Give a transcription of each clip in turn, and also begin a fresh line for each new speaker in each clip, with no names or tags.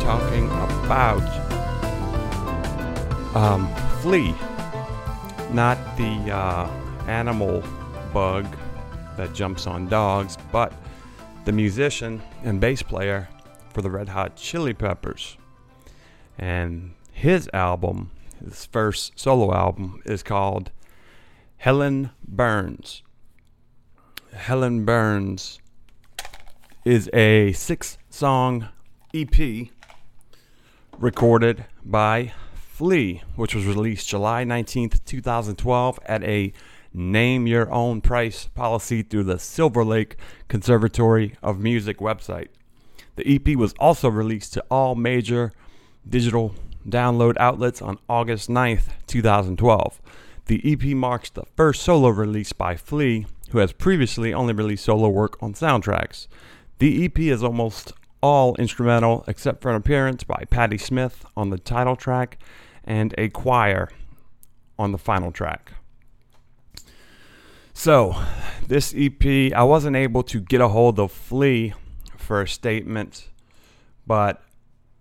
talking about um, flea, not the uh, animal bug that jumps on dogs, but the musician and bass player for the Red Hot Chili Peppers. And his album, his first solo album, is called Helen Burns. Helen Burns is a six song EP recorded by Flea, which was released July 19th, 2012, at a name your own price policy through the Silver Lake Conservatory of Music website. The EP was also released to all major digital download outlets on August 9th, 2012. The EP marks the first solo release by Flea, who has previously only released solo work on soundtracks. The EP is almost all instrumental except for an appearance by Patti Smith on the title track and a choir on the final track. So, this EP, I wasn't able to get a hold of Flea for a statement, but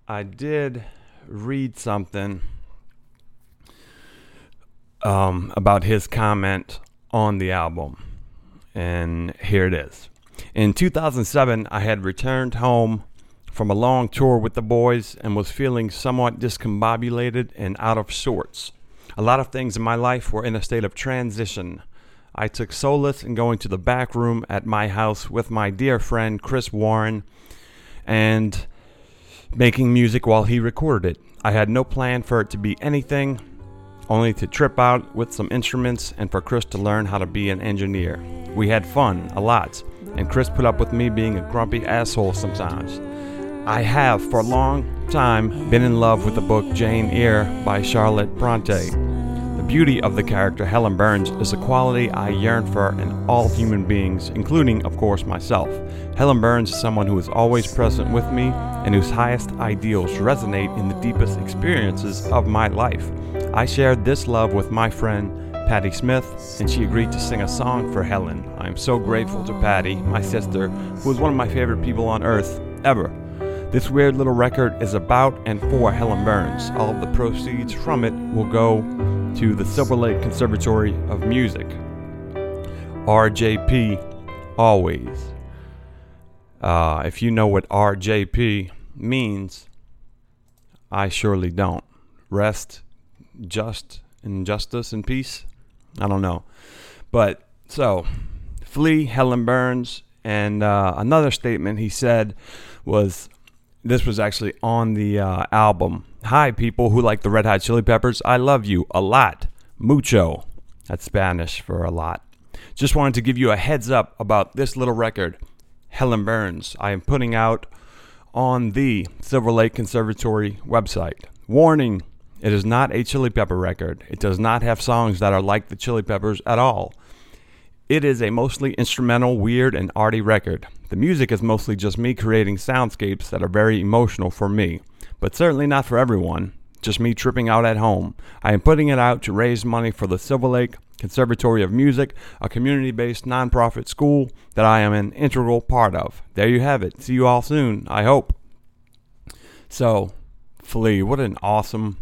I did read something um, about his comment on the album. And here it is. In 2007, I had returned home from a long tour with the boys and was feeling somewhat discombobulated and out of sorts. A lot of things in my life were in a state of transition. I took solace in going to the back room at my house with my dear friend Chris Warren and making music while he recorded it. I had no plan for it to be anything, only to trip out with some instruments and for Chris to learn how to be an engineer. We had fun, a lot, and Chris put up with me being a grumpy asshole sometimes. I have, for a long time, been in love with the book Jane Eyre by Charlotte Bronte. The beauty of the character Helen Burns is a quality I yearn for in all human beings, including, of course, myself. Helen Burns is someone who is always present with me and whose highest ideals resonate in the deepest experiences of my life. I shared this love with my friend Patti Smith, and she agreed to sing a song for Helen. I am so grateful to Patti, my sister, who is one of my favorite people on earth ever. This weird little record is about and for Helen Burns. All of the proceeds from it will go to the Silver Lake Conservatory of Music. RJP always. Uh, if you know what RJP means, I surely don't. Rest, just, in justice and peace. I don't know. But so, Flea, Helen Burns, and uh, another statement he said was this was actually on the uh, album. Hi, people who like the Red Hot Chili Peppers. I love you a lot. Mucho. That's Spanish for a lot. Just wanted to give you a heads up about this little record, Helen Burns. I am putting out on the Silver Lake Conservatory website. Warning it is not a Chili Pepper record. It does not have songs that are like the Chili Peppers at all. It is a mostly instrumental, weird, and arty record. The music is mostly just me creating soundscapes that are very emotional for me, but certainly not for everyone. Just me tripping out at home. I am putting it out to raise money for the Silver Lake Conservatory of Music, a community based nonprofit school that I am an integral part of. There you have it. See you all soon, I hope. So, Flea, what an awesome,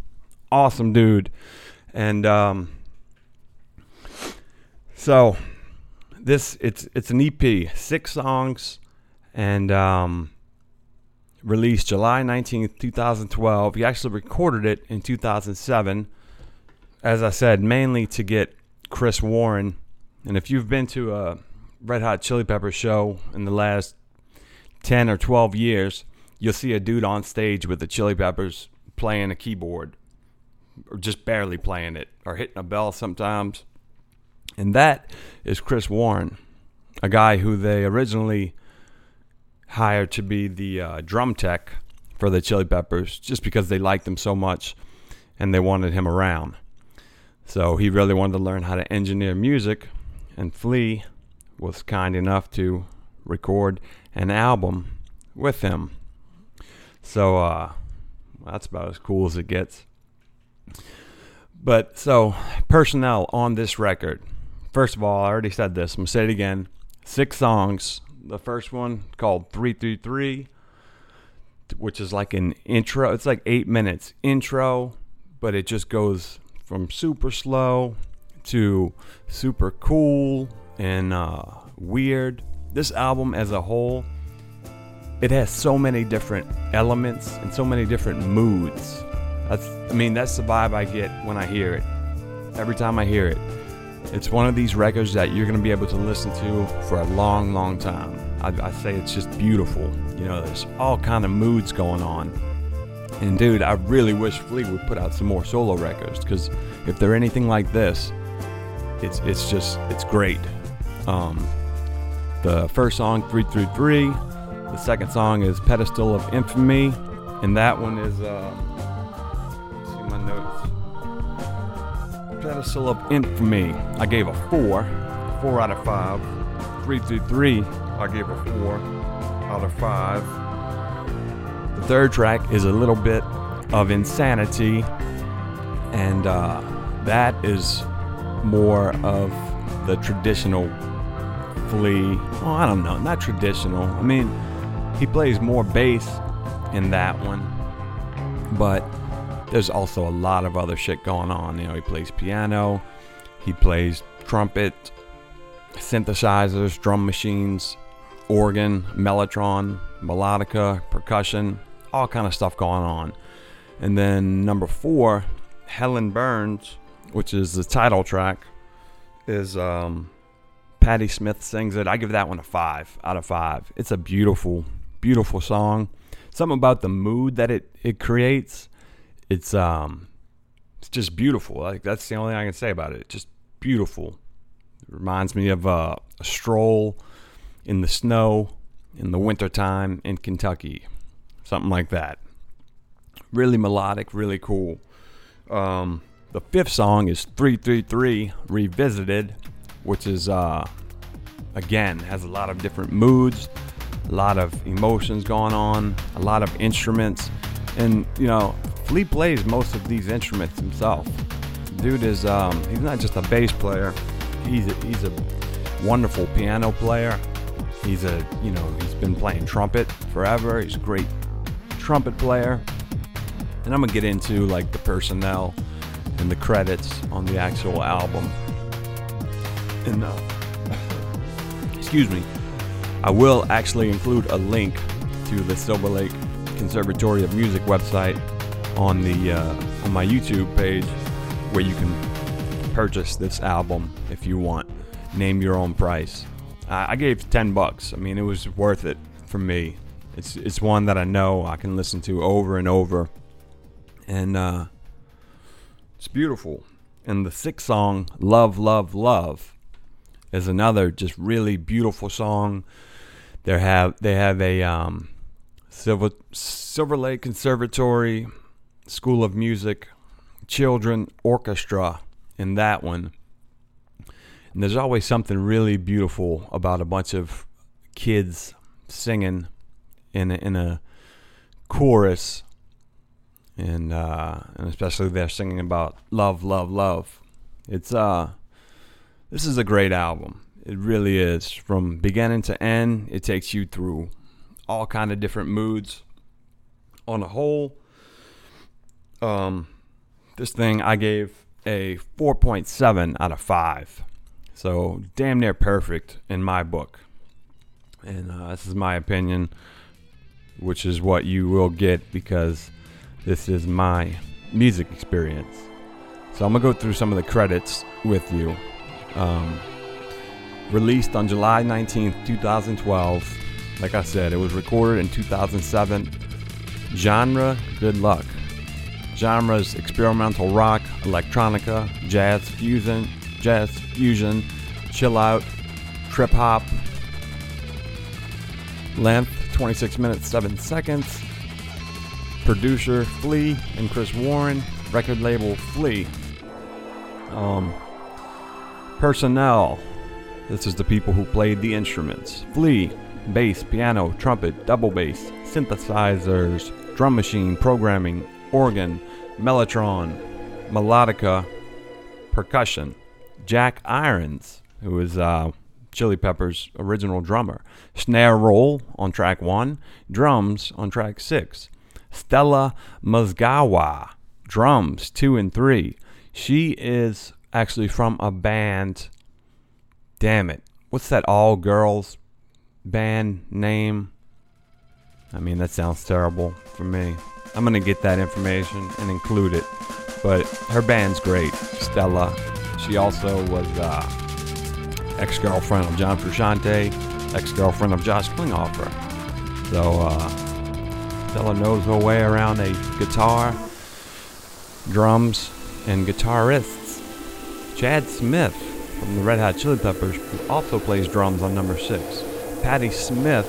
awesome dude. And, um, so this it's it's an EP, six songs, and um, released July nineteenth, two thousand twelve. He actually recorded it in two thousand seven. As I said, mainly to get Chris Warren. And if you've been to a Red Hot Chili Pepper show in the last ten or twelve years, you'll see a dude on stage with the Chili Peppers playing a keyboard, or just barely playing it, or hitting a bell sometimes. And that is Chris Warren, a guy who they originally hired to be the uh, drum tech for the Chili Peppers just because they liked him so much and they wanted him around. So he really wanted to learn how to engineer music, and Flea was kind enough to record an album with him. So uh, that's about as cool as it gets. But so, personnel on this record. First of all, I already said this. I'm going to say it again. Six songs, the first one called 333, which is like an intro. It's like eight minutes intro, but it just goes from super slow to super cool and uh, weird. This album as a whole, it has so many different elements and so many different moods. That's, I mean, that's the vibe I get when I hear it. Every time I hear it, it's one of these records that you're going to be able to listen to for a long, long time. I, I say it's just beautiful. You know, there's all kind of moods going on. And dude, I really wish Flea would put out some more solo records because if they're anything like this, it's it's just it's great. Um, the first song, 333. The second song is Pedestal of Infamy, and that one is. Uh, Pedestal of Infamy. I gave a four, four out of five. 333. I gave a four out of five. The third track is a little bit of insanity, and uh, that is more of the traditional Flea. Well, I don't know, not traditional. I mean, he plays more bass in that one, but there's also a lot of other shit going on. You know, he plays piano, he plays trumpet, synthesizers, drum machines, organ, mellotron, melodica, percussion, all kind of stuff going on. And then number four, Helen Burns, which is the title track, is um, Patti Smith sings it. I give that one a five out of five. It's a beautiful, beautiful song. Something about the mood that it, it creates. It's um, it's just beautiful. Like that's the only thing I can say about it. It's just beautiful. It reminds me of uh, a stroll in the snow in the wintertime in Kentucky, something like that. Really melodic, really cool. Um, the fifth song is 333 Revisited, which is, uh, again, has a lot of different moods, a lot of emotions going on, a lot of instruments. And, you know, Flea plays most of these instruments himself. Dude is, um, he's not just a bass player, he's a, he's a wonderful piano player. He's a, you know, he's been playing trumpet forever. He's a great trumpet player. And I'm to get into like the personnel and the credits on the actual album. And uh, excuse me, I will actually include a link to the Silver Lake Conservatory of Music website on the uh, on my YouTube page, where you can purchase this album if you want. Name your own price. I gave ten bucks. I mean, it was worth it for me. It's it's one that I know I can listen to over and over, and uh, it's beautiful. And the sixth song, Love, Love, Love, is another just really beautiful song. They have they have a um, Silver Silver Lake Conservatory School of Music Children Orchestra in that one. And there's always something really beautiful about a bunch of kids singing in a, in a chorus and uh, and especially they're singing about love, love, love. It's uh, this is a great album. It really is. From beginning to end, it takes you through all kind of different moods. On a whole, um, this thing I gave a 4.7 out of 5. So damn near perfect in my book. And uh, this is my opinion, which is what you will get because this is my music experience. So I'm gonna go through some of the credits with you. Um, released on July 19th, 2012. Like I said, it was recorded in 2007. Genre, good luck. Genres experimental rock, electronica, jazz fusion, jazz fusion, chill out, trip hop. Length 26 minutes 7 seconds producer Flea and Chris Warren, record label Flea. Um, personnel. This is the people who played the instruments. Flea, bass, piano, trumpet, double bass, synthesizers, drum machine, programming, organ, mellotron, melodica, percussion. Jack Irons, who is uh, Chili Peppers' original drummer. Snare roll on track one, drums on track six. Stella Mozgawa, drums two and three. She is actually from a band. Damn it. What's that all girls band name? I mean, that sounds terrible for me. I'm to get that information and include it. But her band's great, Stella. She also was uh, ex girlfriend of John Frusciante, ex girlfriend of Josh Klinghoffer. So uh, Stella knows her way around a guitar, drums, and guitarists. Chad Smith from the Red Hot Chili Peppers who also plays drums on number six. Patti Smith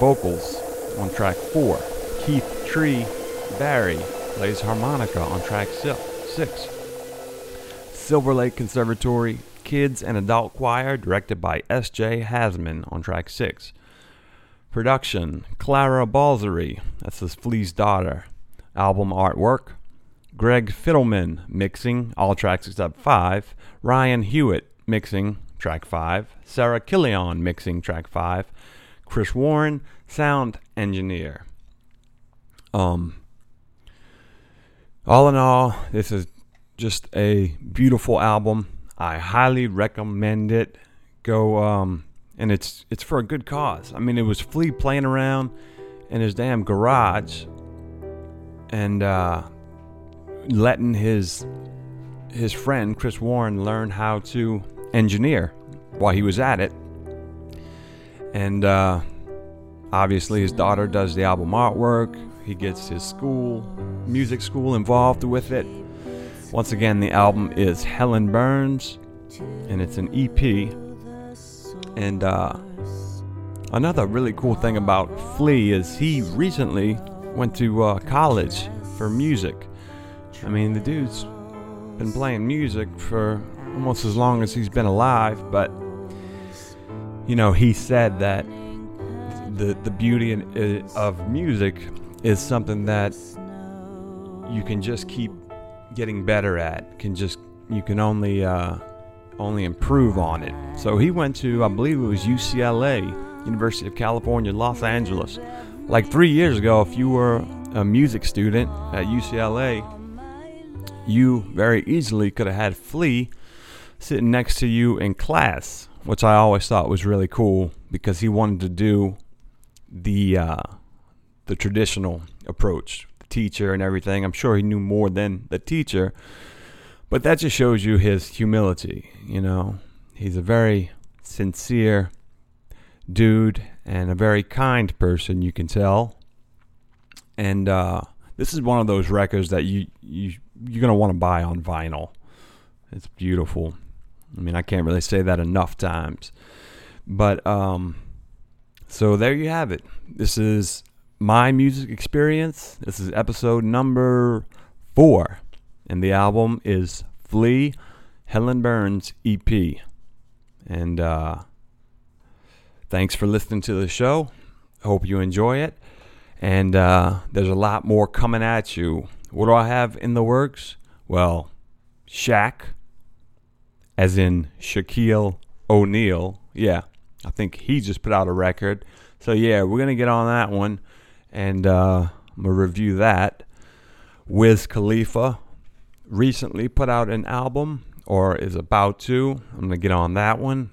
vocals on track four. Keith Tree Barry plays harmonica on track six. Silver Lake Conservatory Kids and Adult Choir, directed by S.J. Hasman on track six. Production Clara Balzary, that's his Flea's daughter. Album artwork Greg Fiddleman, mixing all tracks except five. Ryan Hewitt mixing track five. Sarah Killion mixing track five. Chris Warren sound engineer. Um, all in all, this is just a beautiful album. I highly recommend it. Go, um, and it's it's for a good cause. I mean, it was Flea playing around in his damn garage, and uh, letting his his friend Chris Warren learn how to engineer while he was at it, and uh, obviously his daughter does the album artwork. He gets his school, music school, involved with it. Once again, the album is Helen Burns, and it's an EP. And uh, another really cool thing about Flea is he recently went to uh, college for music. I mean, the dude's been playing music for almost as long as he's been alive, but you know, he said that the the beauty of music is something that you can just keep getting better at. Can just you can only uh, only improve on it. So he went to I believe it was UCLA, University of California, Los Angeles. Like three years ago, if you were a music student at UCLA, you very easily could have had Flea sitting next to you in class, which I always thought was really cool because he wanted to do the uh, the traditional approach, the teacher and everything. I'm sure he knew more than the teacher, but that just shows you his humility. You know, he's a very sincere dude and a very kind person. You can tell, and uh, this is one of those records that you you you're gonna want to buy on vinyl. It's beautiful. I mean, I can't really say that enough times, but um, so there you have it. This is my music experience. This is episode number four, and the album is Flea Helen Burns EP. And uh, thanks for listening to the show. Hope you enjoy it. And uh, there's a lot more coming at you. What do I have in the works? Well, Shaq, as in Shaquille O'Neal. Yeah, I think he just put out a record. So yeah, we're gonna get on that one and uh, I'm gonna review that. Wiz Khalifa recently put out an album, or is about to. I'm gonna get on that one.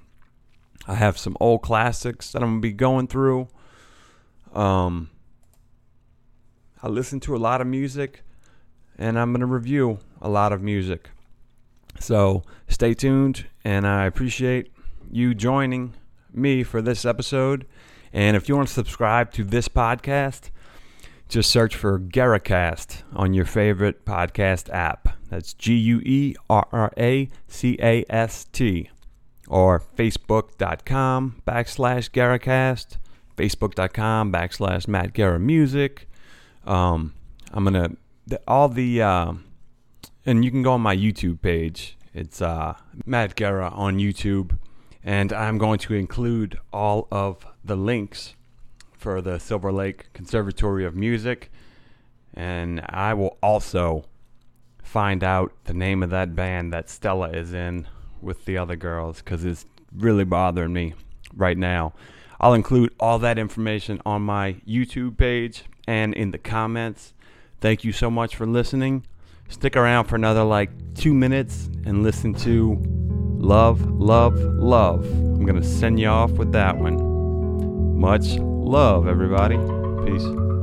I have some old classics that I'm gonna be going through. Um, I listen to a lot of music, and I'm gonna review a lot of music. So stay tuned, and I appreciate you joining me for this episode. And if you want to subscribe to this podcast, just search for Guerracast on your favorite podcast app. That's G U E R R A C A S T. Or Facebook.com backslash Guerracast, Facebook.com backslash Matt Guerra Music. Um, I'm going to, all the, uh, and you can go on my YouTube page. It's uh, Matt Guerra on YouTube. And I'm going to include all of the links for the Silver Lake Conservatory of Music. And I will also find out the name of that band that Stella is in with the other girls because it's really bothering me right now. I'll include all that information on my YouTube page and in the comments. Thank you so much for listening. Stick around for another like two minutes and listen to Love, Love, Love. I'm going to send you off with that one. Much love, everybody. Peace.